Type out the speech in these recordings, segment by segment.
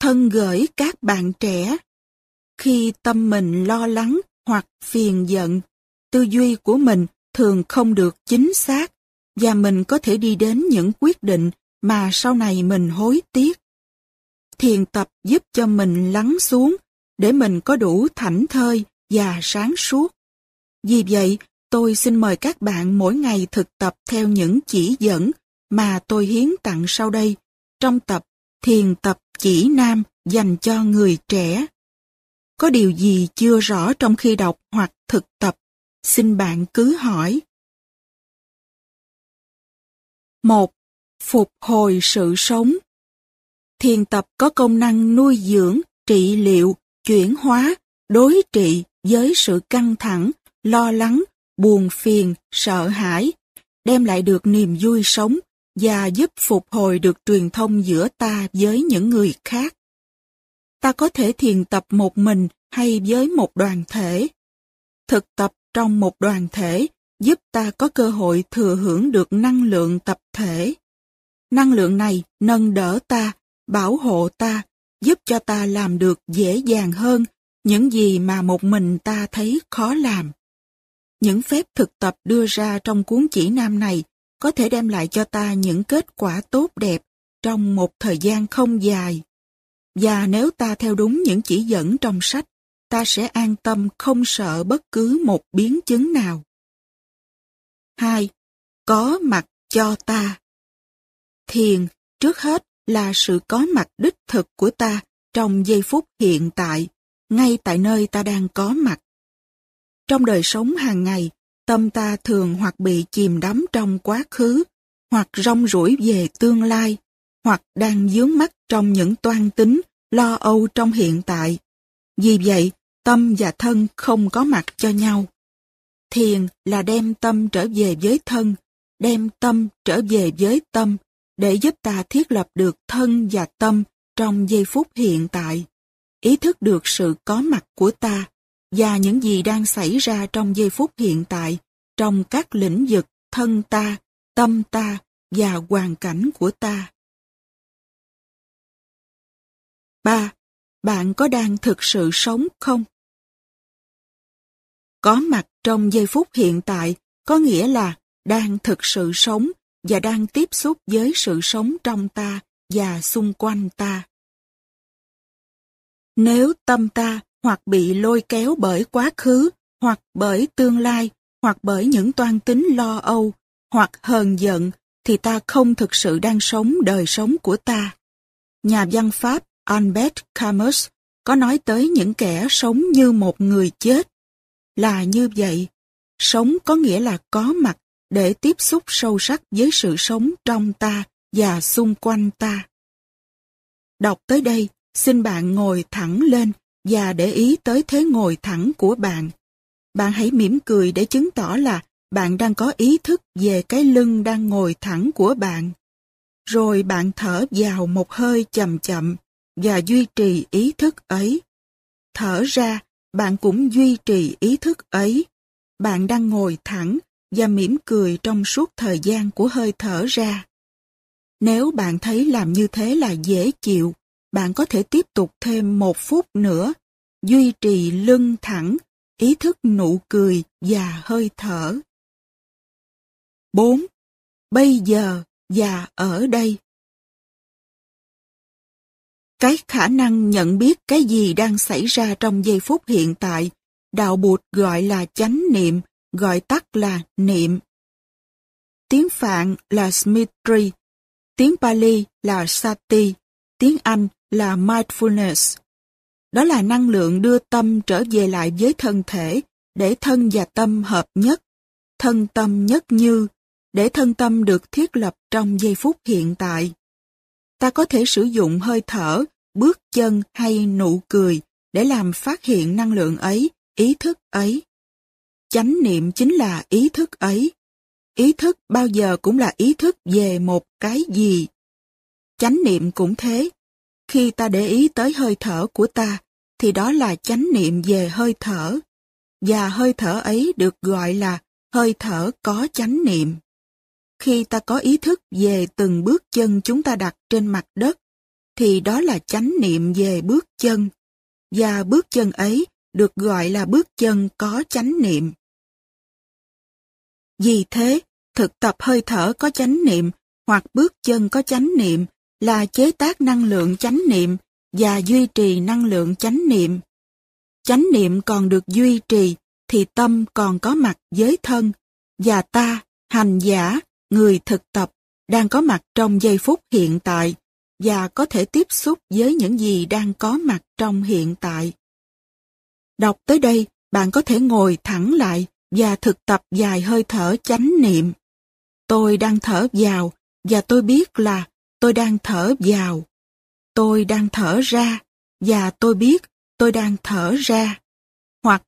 Thân gửi các bạn trẻ. Khi tâm mình lo lắng hoặc phiền giận, tư duy của mình thường không được chính xác và mình có thể đi đến những quyết định mà sau này mình hối tiếc. Thiền tập giúp cho mình lắng xuống để mình có đủ thảnh thơi và sáng suốt. Vì vậy, tôi xin mời các bạn mỗi ngày thực tập theo những chỉ dẫn mà tôi hiến tặng sau đây trong tập Thiền tập chỉ nam dành cho người trẻ. Có điều gì chưa rõ trong khi đọc hoặc thực tập, xin bạn cứ hỏi. 1. Phục hồi sự sống Thiền tập có công năng nuôi dưỡng, trị liệu, chuyển hóa, đối trị với sự căng thẳng, lo lắng, buồn phiền, sợ hãi, đem lại được niềm vui sống và giúp phục hồi được truyền thông giữa ta với những người khác. Ta có thể thiền tập một mình hay với một đoàn thể. Thực tập trong một đoàn thể giúp ta có cơ hội thừa hưởng được năng lượng tập thể. Năng lượng này nâng đỡ ta, bảo hộ ta, giúp cho ta làm được dễ dàng hơn những gì mà một mình ta thấy khó làm. Những phép thực tập đưa ra trong cuốn chỉ nam này có thể đem lại cho ta những kết quả tốt đẹp trong một thời gian không dài. Và nếu ta theo đúng những chỉ dẫn trong sách, ta sẽ an tâm không sợ bất cứ một biến chứng nào. 2. Có mặt cho ta. Thiền, trước hết, là sự có mặt đích thực của ta trong giây phút hiện tại, ngay tại nơi ta đang có mặt. Trong đời sống hàng ngày, tâm ta thường hoặc bị chìm đắm trong quá khứ, hoặc rong ruổi về tương lai, hoặc đang dướng mắt trong những toan tính, lo âu trong hiện tại. Vì vậy, tâm và thân không có mặt cho nhau. Thiền là đem tâm trở về với thân, đem tâm trở về với tâm, để giúp ta thiết lập được thân và tâm trong giây phút hiện tại. Ý thức được sự có mặt của ta và những gì đang xảy ra trong giây phút hiện tại trong các lĩnh vực thân ta, tâm ta và hoàn cảnh của ta. 3. Bạn có đang thực sự sống không? Có mặt trong giây phút hiện tại có nghĩa là đang thực sự sống và đang tiếp xúc với sự sống trong ta và xung quanh ta. Nếu tâm ta hoặc bị lôi kéo bởi quá khứ, hoặc bởi tương lai, hoặc bởi những toan tính lo âu, hoặc hờn giận, thì ta không thực sự đang sống đời sống của ta. Nhà văn Pháp Albert Camus có nói tới những kẻ sống như một người chết. Là như vậy, sống có nghĩa là có mặt để tiếp xúc sâu sắc với sự sống trong ta và xung quanh ta. Đọc tới đây, xin bạn ngồi thẳng lên và để ý tới thế ngồi thẳng của bạn. Bạn hãy mỉm cười để chứng tỏ là bạn đang có ý thức về cái lưng đang ngồi thẳng của bạn. Rồi bạn thở vào một hơi chậm chậm và duy trì ý thức ấy. Thở ra, bạn cũng duy trì ý thức ấy. Bạn đang ngồi thẳng và mỉm cười trong suốt thời gian của hơi thở ra. Nếu bạn thấy làm như thế là dễ chịu, bạn có thể tiếp tục thêm một phút nữa, duy trì lưng thẳng, ý thức nụ cười và hơi thở. 4. Bây giờ và ở đây. Cái khả năng nhận biết cái gì đang xảy ra trong giây phút hiện tại, đạo bụt gọi là chánh niệm, gọi tắt là niệm. Tiếng Phạn là Smitri, tiếng Pali là Sati, tiếng Anh là Mindfulness. Đó là năng lượng đưa tâm trở về lại với thân thể, để thân và tâm hợp nhất, thân tâm nhất như, để thân tâm được thiết lập trong giây phút hiện tại. Ta có thể sử dụng hơi thở, bước chân hay nụ cười để làm phát hiện năng lượng ấy, ý thức ấy. Chánh niệm chính là ý thức ấy. Ý thức bao giờ cũng là ý thức về một cái gì. Chánh niệm cũng thế. Khi ta để ý tới hơi thở của ta, thì đó là chánh niệm về hơi thở. Và hơi thở ấy được gọi là hơi thở có chánh niệm. Khi ta có ý thức về từng bước chân chúng ta đặt trên mặt đất, thì đó là chánh niệm về bước chân. Và bước chân ấy được gọi là bước chân có chánh niệm. Vì thế, thực tập hơi thở có chánh niệm hoặc bước chân có chánh niệm là chế tác năng lượng chánh niệm và duy trì năng lượng chánh niệm. Chánh niệm còn được duy trì thì tâm còn có mặt với thân và ta, hành giả, người thực tập đang có mặt trong giây phút hiện tại và có thể tiếp xúc với những gì đang có mặt trong hiện tại. Đọc tới đây, bạn có thể ngồi thẳng lại và thực tập dài hơi thở chánh niệm. Tôi đang thở vào và tôi biết là tôi đang thở vào. Tôi đang thở ra và tôi biết tôi đang thở ra. Hoặc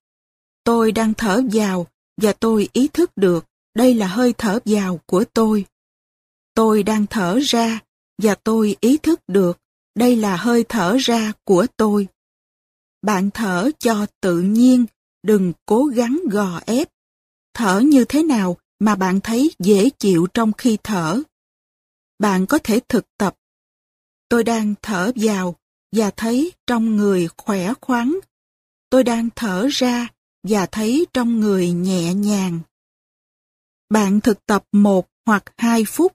tôi đang thở vào và tôi ý thức được đây là hơi thở vào của tôi. Tôi đang thở ra và tôi ý thức được đây là hơi thở ra của tôi. Bạn thở cho tự nhiên, đừng cố gắng gò ép. Thở như thế nào mà bạn thấy dễ chịu trong khi thở. Bạn có thể thực tập. Tôi đang thở vào và thấy trong người khỏe khoắn. Tôi đang thở ra và thấy trong người nhẹ nhàng. Bạn thực tập một hoặc hai phút.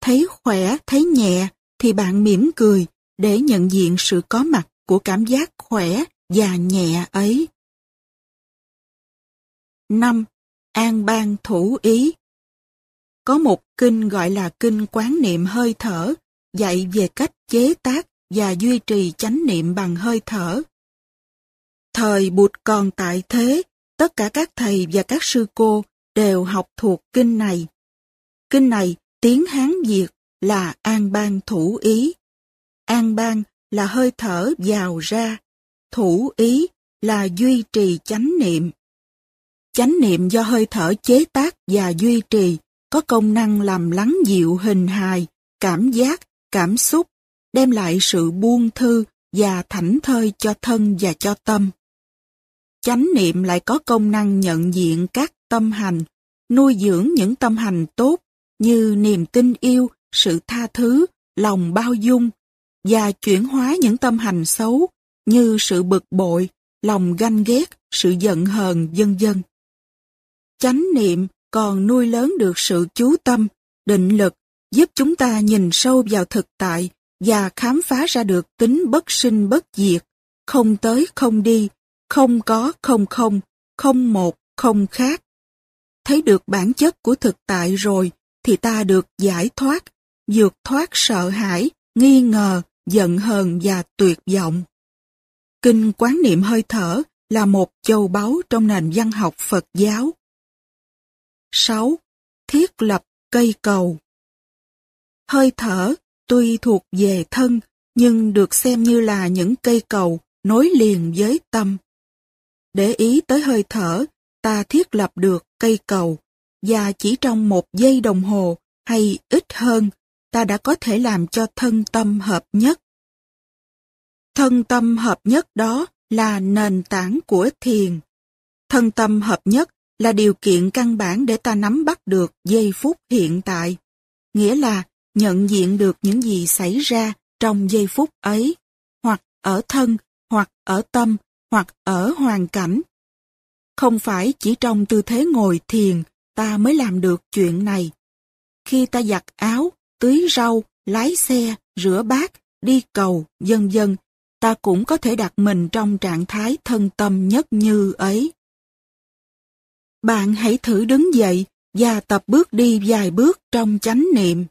Thấy khỏe, thấy nhẹ thì bạn mỉm cười để nhận diện sự có mặt của cảm giác khỏe và nhẹ ấy. 5. An ban thủ ý có một kinh gọi là kinh quán niệm hơi thở, dạy về cách chế tác và duy trì chánh niệm bằng hơi thở. Thời Bụt còn tại thế, tất cả các thầy và các sư cô đều học thuộc kinh này. Kinh này tiếng Hán Việt là an bang thủ ý. An bang là hơi thở vào ra, thủ ý là duy trì chánh niệm. Chánh niệm do hơi thở chế tác và duy trì có công năng làm lắng dịu hình hài, cảm giác, cảm xúc, đem lại sự buông thư và thảnh thơi cho thân và cho tâm. Chánh niệm lại có công năng nhận diện các tâm hành, nuôi dưỡng những tâm hành tốt như niềm tin yêu, sự tha thứ, lòng bao dung và chuyển hóa những tâm hành xấu như sự bực bội, lòng ganh ghét, sự giận hờn, vân vân. Chánh niệm còn nuôi lớn được sự chú tâm, định lực, giúp chúng ta nhìn sâu vào thực tại và khám phá ra được tính bất sinh bất diệt, không tới không đi, không có không không, không một không khác. Thấy được bản chất của thực tại rồi thì ta được giải thoát, vượt thoát sợ hãi, nghi ngờ, giận hờn và tuyệt vọng. Kinh quán niệm hơi thở là một châu báu trong nền văn học Phật giáo. 6. Thiết lập cây cầu Hơi thở tuy thuộc về thân nhưng được xem như là những cây cầu nối liền với tâm. Để ý tới hơi thở, ta thiết lập được cây cầu và chỉ trong một giây đồng hồ hay ít hơn, ta đã có thể làm cho thân tâm hợp nhất. Thân tâm hợp nhất đó là nền tảng của thiền. Thân tâm hợp nhất là điều kiện căn bản để ta nắm bắt được giây phút hiện tại. Nghĩa là nhận diện được những gì xảy ra trong giây phút ấy, hoặc ở thân, hoặc ở tâm, hoặc ở hoàn cảnh. Không phải chỉ trong tư thế ngồi thiền ta mới làm được chuyện này. Khi ta giặt áo, tưới rau, lái xe, rửa bát, đi cầu, dân dân, ta cũng có thể đặt mình trong trạng thái thân tâm nhất như ấy. Bạn hãy thử đứng dậy và tập bước đi vài bước trong chánh niệm.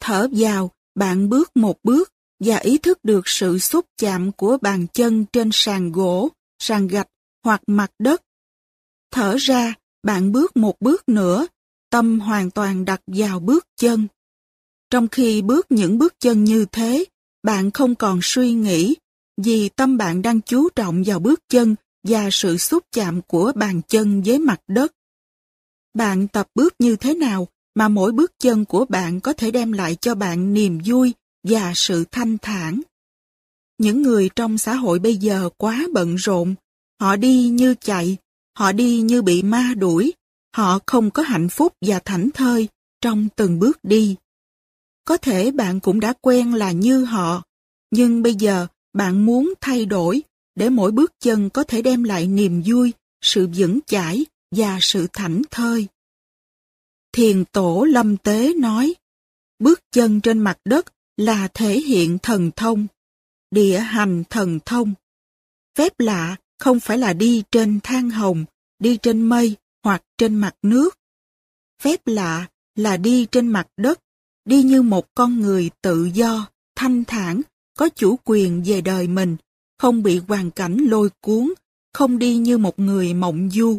Thở vào, bạn bước một bước và ý thức được sự xúc chạm của bàn chân trên sàn gỗ, sàn gạch hoặc mặt đất. Thở ra, bạn bước một bước nữa, tâm hoàn toàn đặt vào bước chân. Trong khi bước những bước chân như thế, bạn không còn suy nghĩ, vì tâm bạn đang chú trọng vào bước chân và sự xúc chạm của bàn chân với mặt đất. Bạn tập bước như thế nào mà mỗi bước chân của bạn có thể đem lại cho bạn niềm vui và sự thanh thản. Những người trong xã hội bây giờ quá bận rộn, họ đi như chạy, họ đi như bị ma đuổi, họ không có hạnh phúc và thảnh thơi trong từng bước đi. Có thể bạn cũng đã quen là như họ, Nhưng bây giờ bạn muốn thay đổi để mỗi bước chân có thể đem lại niềm vui, sự vững chãi và sự thảnh thơi. Thiền tổ Lâm Tế nói, bước chân trên mặt đất là thể hiện thần thông, địa hành thần thông. Phép lạ không phải là đi trên than hồng, đi trên mây hoặc trên mặt nước. Phép lạ là đi trên mặt đất, đi như một con người tự do, thanh thản, có chủ quyền về đời mình, không bị hoàn cảnh lôi cuốn, không đi như một người mộng du.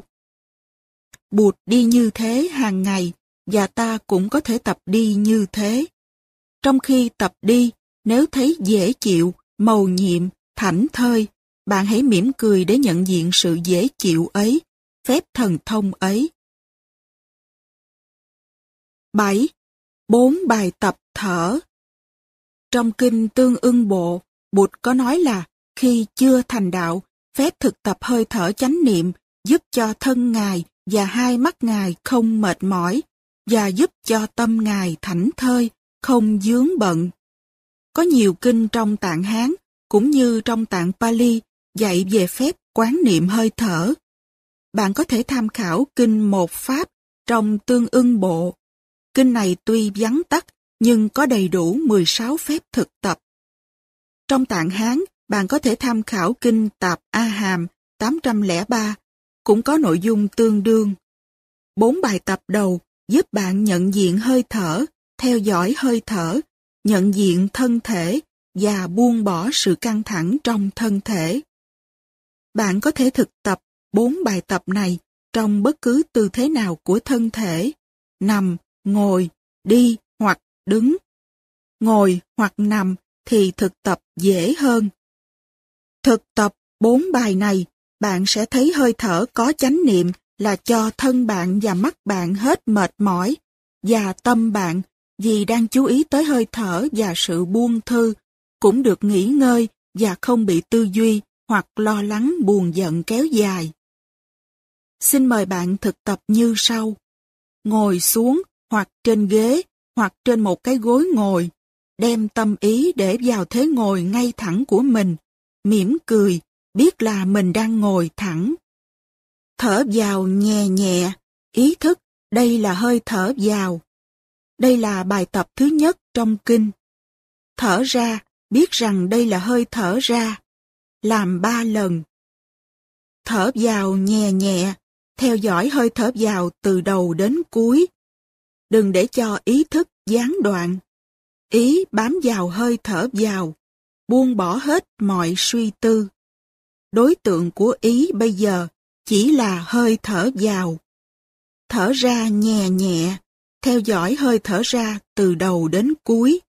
Bụt đi như thế hàng ngày, và ta cũng có thể tập đi như thế. Trong khi tập đi, nếu thấy dễ chịu, màu nhiệm, thảnh thơi, bạn hãy mỉm cười để nhận diện sự dễ chịu ấy, phép thần thông ấy. 7. Bốn bài tập thở Trong kinh Tương ưng bộ, Bụt có nói là khi chưa thành đạo, phép thực tập hơi thở chánh niệm giúp cho thân Ngài và hai mắt Ngài không mệt mỏi và giúp cho tâm Ngài thảnh thơi, không dướng bận. Có nhiều kinh trong tạng Hán cũng như trong tạng Pali dạy về phép quán niệm hơi thở. Bạn có thể tham khảo kinh một pháp trong tương ưng bộ. Kinh này tuy vắn tắt nhưng có đầy đủ 16 phép thực tập. Trong tạng Hán, bạn có thể tham khảo kinh Tạp A Hàm 803, cũng có nội dung tương đương. Bốn bài tập đầu giúp bạn nhận diện hơi thở, theo dõi hơi thở, nhận diện thân thể và buông bỏ sự căng thẳng trong thân thể. Bạn có thể thực tập bốn bài tập này trong bất cứ tư thế nào của thân thể, nằm, ngồi, đi hoặc đứng. Ngồi hoặc nằm thì thực tập dễ hơn. Thực tập bốn bài này, bạn sẽ thấy hơi thở có chánh niệm là cho thân bạn và mắt bạn hết mệt mỏi, và tâm bạn, vì đang chú ý tới hơi thở và sự buông thư, cũng được nghỉ ngơi và không bị tư duy hoặc lo lắng buồn giận kéo dài. Xin mời bạn thực tập như sau. Ngồi xuống hoặc trên ghế hoặc trên một cái gối ngồi, đem tâm ý để vào thế ngồi ngay thẳng của mình, mỉm cười, biết là mình đang ngồi thẳng. Thở vào nhẹ nhẹ, ý thức đây là hơi thở vào. Đây là bài tập thứ nhất trong kinh. Thở ra, biết rằng đây là hơi thở ra. Làm ba lần. Thở vào nhẹ nhẹ, theo dõi hơi thở vào từ đầu đến cuối. Đừng để cho ý thức gián đoạn. Ý bám vào hơi thở vào, buông bỏ hết mọi suy tư. Đối tượng của ý bây giờ chỉ là hơi thở vào. Thở ra nhẹ nhẹ, theo dõi hơi thở ra từ đầu đến cuối.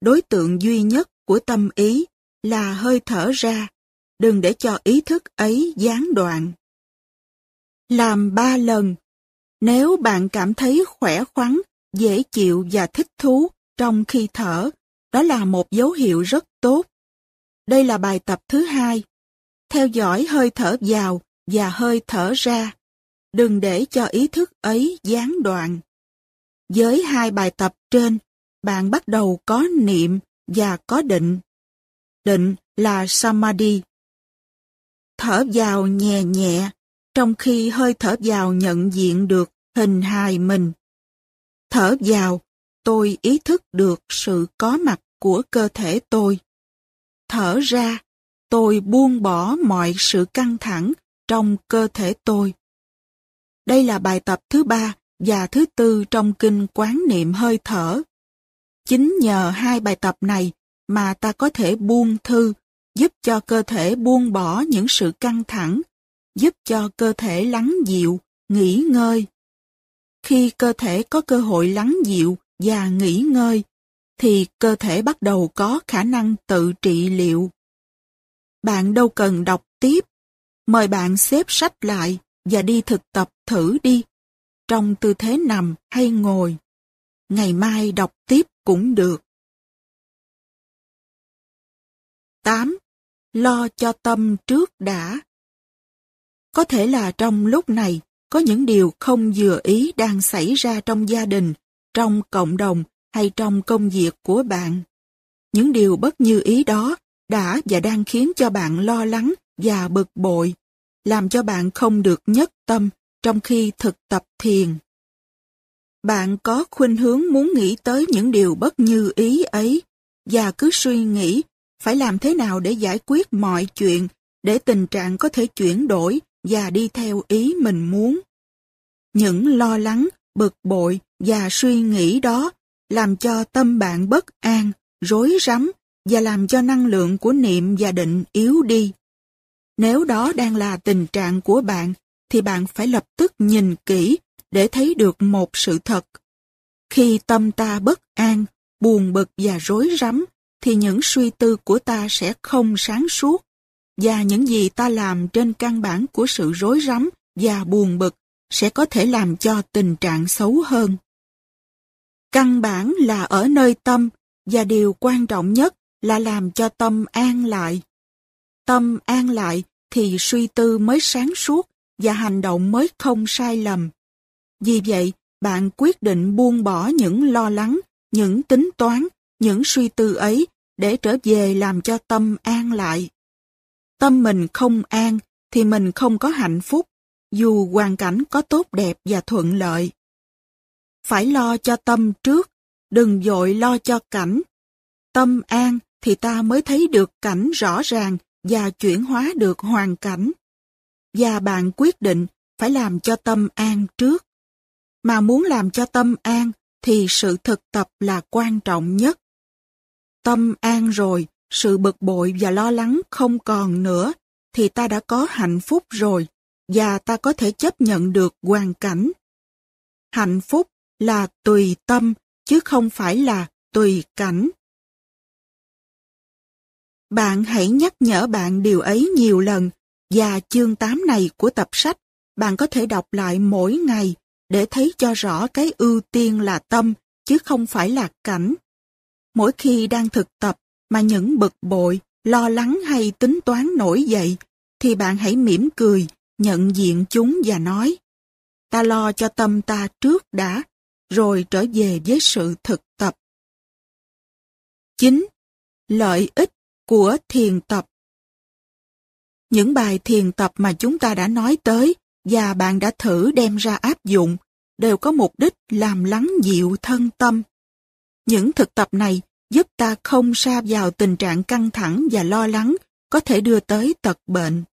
Đối tượng duy nhất của tâm ý là hơi thở ra, đừng để cho ý thức ấy gián đoạn. Làm ba lần, nếu bạn cảm thấy khỏe khoắn, dễ chịu và thích thú trong khi thở, đó là một dấu hiệu rất tốt. Đây là bài tập thứ hai. Theo dõi hơi thở vào và hơi thở ra. Đừng để cho ý thức ấy gián đoạn. Với hai bài tập trên, bạn bắt đầu có niệm và có định. Định là Samadhi. Thở vào nhẹ nhẹ, trong khi hơi thở vào nhận diện được hình hài mình. Thở vào, tôi ý thức được sự có mặt của cơ thể tôi. Thở ra, tôi buông bỏ mọi sự căng thẳng trong cơ thể tôi. Đây là bài tập thứ ba và thứ tư trong kinh quán niệm hơi thở. Chính nhờ hai bài tập này mà ta có thể buông thư, giúp cho cơ thể buông bỏ những sự căng thẳng, giúp cho cơ thể lắng dịu, nghỉ ngơi. Khi cơ thể có cơ hội lắng dịu và nghỉ ngơi, thì cơ thể bắt đầu có khả năng tự trị liệu. Bạn đâu cần đọc tiếp, mời bạn xếp sách lại và đi thực tập thử đi, trong tư thế nằm hay ngồi. Ngày mai đọc tiếp cũng được. 8. Lo cho tâm trước đã. Có thể là trong lúc này, có những điều không vừa ý đang xảy ra trong gia đình, trong cộng đồng hay trong công việc của bạn. những điều bất như ý đó đã và đang khiến cho bạn lo lắng và bực bội, làm cho bạn không được nhất tâm trong khi thực tập thiền. Bạn có khuynh hướng muốn nghĩ tới những điều bất như ý ấy và cứ suy nghĩ phải làm thế nào để giải quyết mọi chuyện để tình trạng có thể chuyển đổi và đi theo ý mình muốn. Những lo lắng, bực bội và suy nghĩ đó làm cho tâm bạn bất an, rối rắm và làm cho năng lượng của niệm và định yếu đi. Nếu đó đang là tình trạng của bạn, thì bạn phải lập tức nhìn kỹ để thấy được một sự thật. Khi tâm ta bất an, buồn bực và rối rắm, thì những suy tư của ta sẽ không sáng suốt, và những gì ta làm trên căn bản của sự rối rắm và buồn bực sẽ có thể làm cho tình trạng xấu hơn. Căn bản là ở nơi tâm, và điều quan trọng nhất là làm cho tâm an lại. Tâm an lại thì suy tư mới sáng suốt và hành động mới không sai lầm. Vì vậy, bạn quyết định buông bỏ những lo lắng, những tính toán, những suy tư ấy để trở về làm cho tâm an lại. Tâm mình không an thì mình không có hạnh phúc, dù hoàn cảnh có tốt đẹp và thuận lợi. Phải lo cho tâm trước, đừng dội lo cho cảnh. Tâm an thì ta mới thấy được cảnh rõ ràng và chuyển hóa được hoàn cảnh. Và bạn quyết định phải làm cho tâm an trước. Mà muốn làm cho tâm an thì sự thực tập là quan trọng nhất. Tâm an rồi, sự bực bội và lo lắng không còn nữa, thì ta đã có hạnh phúc rồi, và ta có thể chấp nhận được hoàn cảnh. Hạnh phúc là tùy tâm, chứ không phải là tùy cảnh. Bạn hãy nhắc nhở bạn điều ấy nhiều lần, và chương 8 này của tập sách, bạn có thể đọc lại mỗi ngày để thấy cho rõ cái ưu tiên là tâm, chứ không phải là cảnh. Mỗi khi đang thực tập mà những bực bội, lo lắng hay tính toán nổi dậy, thì bạn hãy mỉm cười, nhận diện chúng và nói, ta lo cho tâm ta trước đã, rồi trở về với sự thực tập. 9. Lợi ích của thiền tập Những bài thiền tập mà chúng ta đã nói tới và bạn đã thử đem ra áp dụng đều có mục đích làm lắng dịu thân tâm. Những thực tập này giúp ta không sa vào tình trạng căng thẳng và lo lắng có thể đưa tới tật bệnh.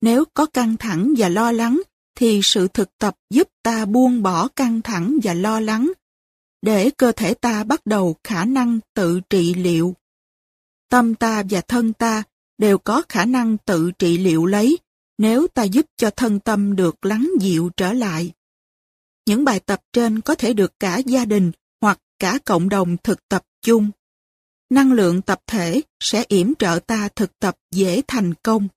Nếu có căng thẳng và lo lắng, thì sự thực tập giúp ta buông bỏ căng thẳng và lo lắng để cơ thể ta bắt đầu khả năng tự trị liệu. Tâm ta và thân ta đều có khả năng tự trị liệu lấy, nếu ta giúp cho thân tâm được lắng dịu trở lại. Những bài tập trên có thể được cả gia đình hoặc cả cộng đồng thực tập chung. Năng lượng tập thể sẽ yểm trợ ta thực tập dễ thành công.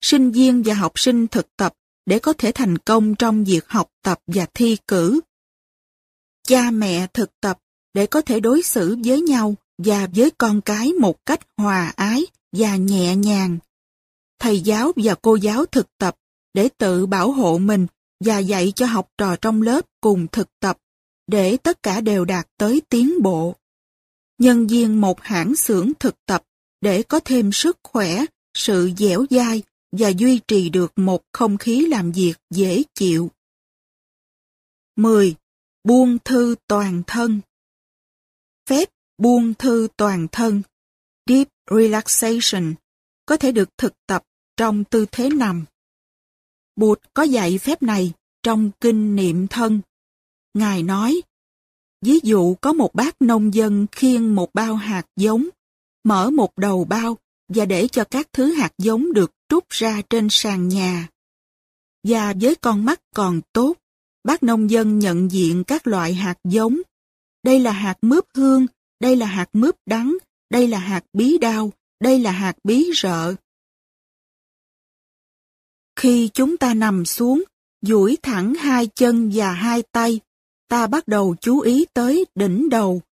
Sinh viên và học sinh thực tập để có thể thành công trong việc học tập và thi cử. Cha mẹ thực tập để có thể đối xử với nhau và với con cái một cách hòa ái và nhẹ nhàng. Thầy giáo và cô giáo thực tập để tự bảo hộ mình và dạy cho học trò trong lớp cùng thực tập để tất cả đều đạt tới tiến bộ. Nhân viên một hãng xưởng thực tập để có thêm sức khỏe, sự dẻo dai và duy trì được một không khí làm việc dễ chịu. 10. Buông thư toàn thân Phép buông thư toàn thân Deep Relaxation có thể được thực tập trong tư thế nằm. Bụt có dạy phép này trong kinh niệm thân. Ngài nói, ví dụ có một bác nông dân khiêng một bao hạt giống, mở một đầu bao và để cho các thứ hạt giống được trút ra trên sàn nhà. Và với con mắt còn tốt, bác nông dân nhận diện các loại hạt giống. Đây là hạt mướp hương, đây là hạt mướp đắng, đây là hạt bí đao, đây là hạt bí rợ. Khi chúng ta nằm xuống, duỗi thẳng hai chân và hai tay, ta bắt đầu chú ý tới đỉnh đầu,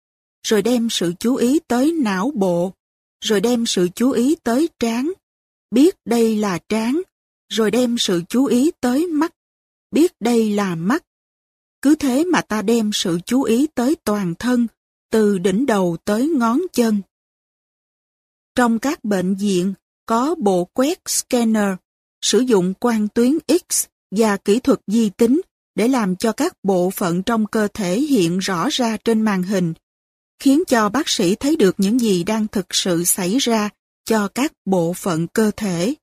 rồi đem sự chú ý tới não bộ, rồi đem sự chú ý tới trán, biết đây là trán, rồi đem sự chú ý tới mắt, biết đây là mắt. Cứ thế mà ta đem sự chú ý tới toàn thân, từ đỉnh đầu tới ngón chân. Trong các bệnh viện có bộ quét scanner, sử dụng quang tuyến X và kỹ thuật di tính để làm cho các bộ phận trong cơ thể hiện rõ ra trên màn hình, khiến cho bác sĩ thấy được những gì đang thực sự xảy ra cho các bộ phận cơ thể.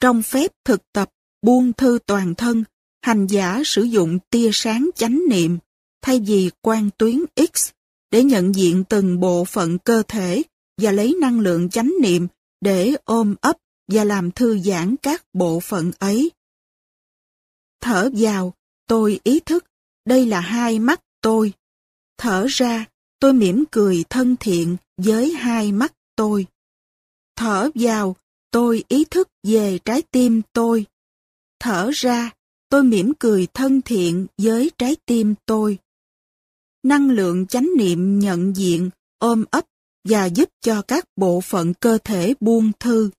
Trong phép thực tập buông thư toàn thân, hành giả sử dụng tia sáng chánh niệm thay vì quang tuyến X để nhận diện từng bộ phận cơ thể và lấy năng lượng chánh niệm để ôm ấp và làm thư giãn các bộ phận ấy. Thở vào, tôi ý thức, đây là hai mắt tôi. Thở ra, tôi mỉm cười thân thiện với hai mắt tôi. Thở vào, tôi ý thức về trái tim tôi. Thở ra, tôi mỉm cười thân thiện với trái tim tôi. Năng lượng chánh niệm nhận diện, ôm ấp và giúp cho các bộ phận cơ thể buông thư.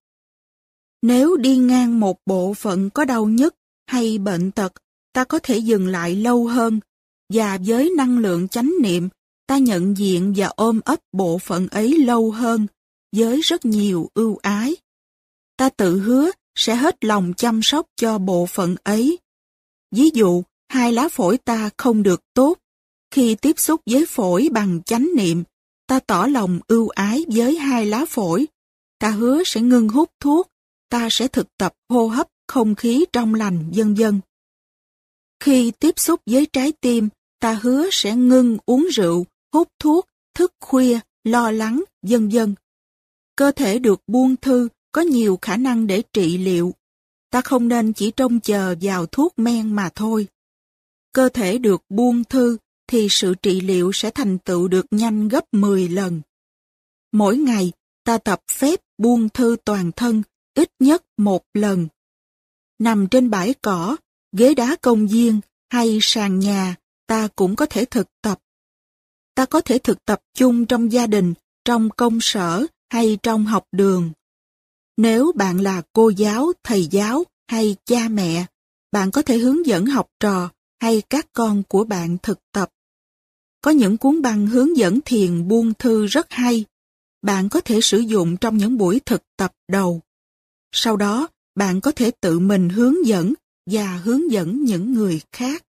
Nếu đi ngang một bộ phận có đau nhức hay bệnh tật, ta có thể dừng lại lâu hơn, và với năng lượng chánh niệm, ta nhận diện và ôm ấp bộ phận ấy lâu hơn, với rất nhiều ưu ái. Ta tự hứa sẽ hết lòng chăm sóc cho bộ phận ấy. Ví dụ, hai lá phổi ta không được tốt. Khi tiếp xúc với phổi bằng chánh niệm, ta tỏ lòng ưu ái với hai lá phổi. Ta hứa sẽ ngưng hút thuốc, ta sẽ thực tập hô hấp không khí trong lành, vân vân. Khi tiếp xúc với trái tim, ta hứa sẽ ngưng uống rượu, hút thuốc, thức khuya, lo lắng, vân vân. Cơ thể được buông thư có nhiều khả năng để trị liệu. Ta không nên chỉ trông chờ vào thuốc men mà thôi. Cơ thể được buông thư thì sự trị liệu sẽ thành tựu được nhanh gấp 10 lần. Mỗi ngày, ta tập phép buông thư toàn thân ít nhất một lần. Nằm trên bãi cỏ, ghế đá công viên hay sàn nhà, ta cũng có thể thực tập. Ta có thể thực tập chung trong gia đình, trong công sở hay trong học đường. Nếu bạn là cô giáo, thầy giáo hay cha mẹ, bạn có thể hướng dẫn học trò hay các con của bạn thực tập. Có những cuốn băng hướng dẫn thiền buông thư rất hay. Bạn có thể sử dụng trong những buổi thực tập đầu. Sau đó, bạn có thể tự mình hướng dẫn và hướng dẫn những người khác.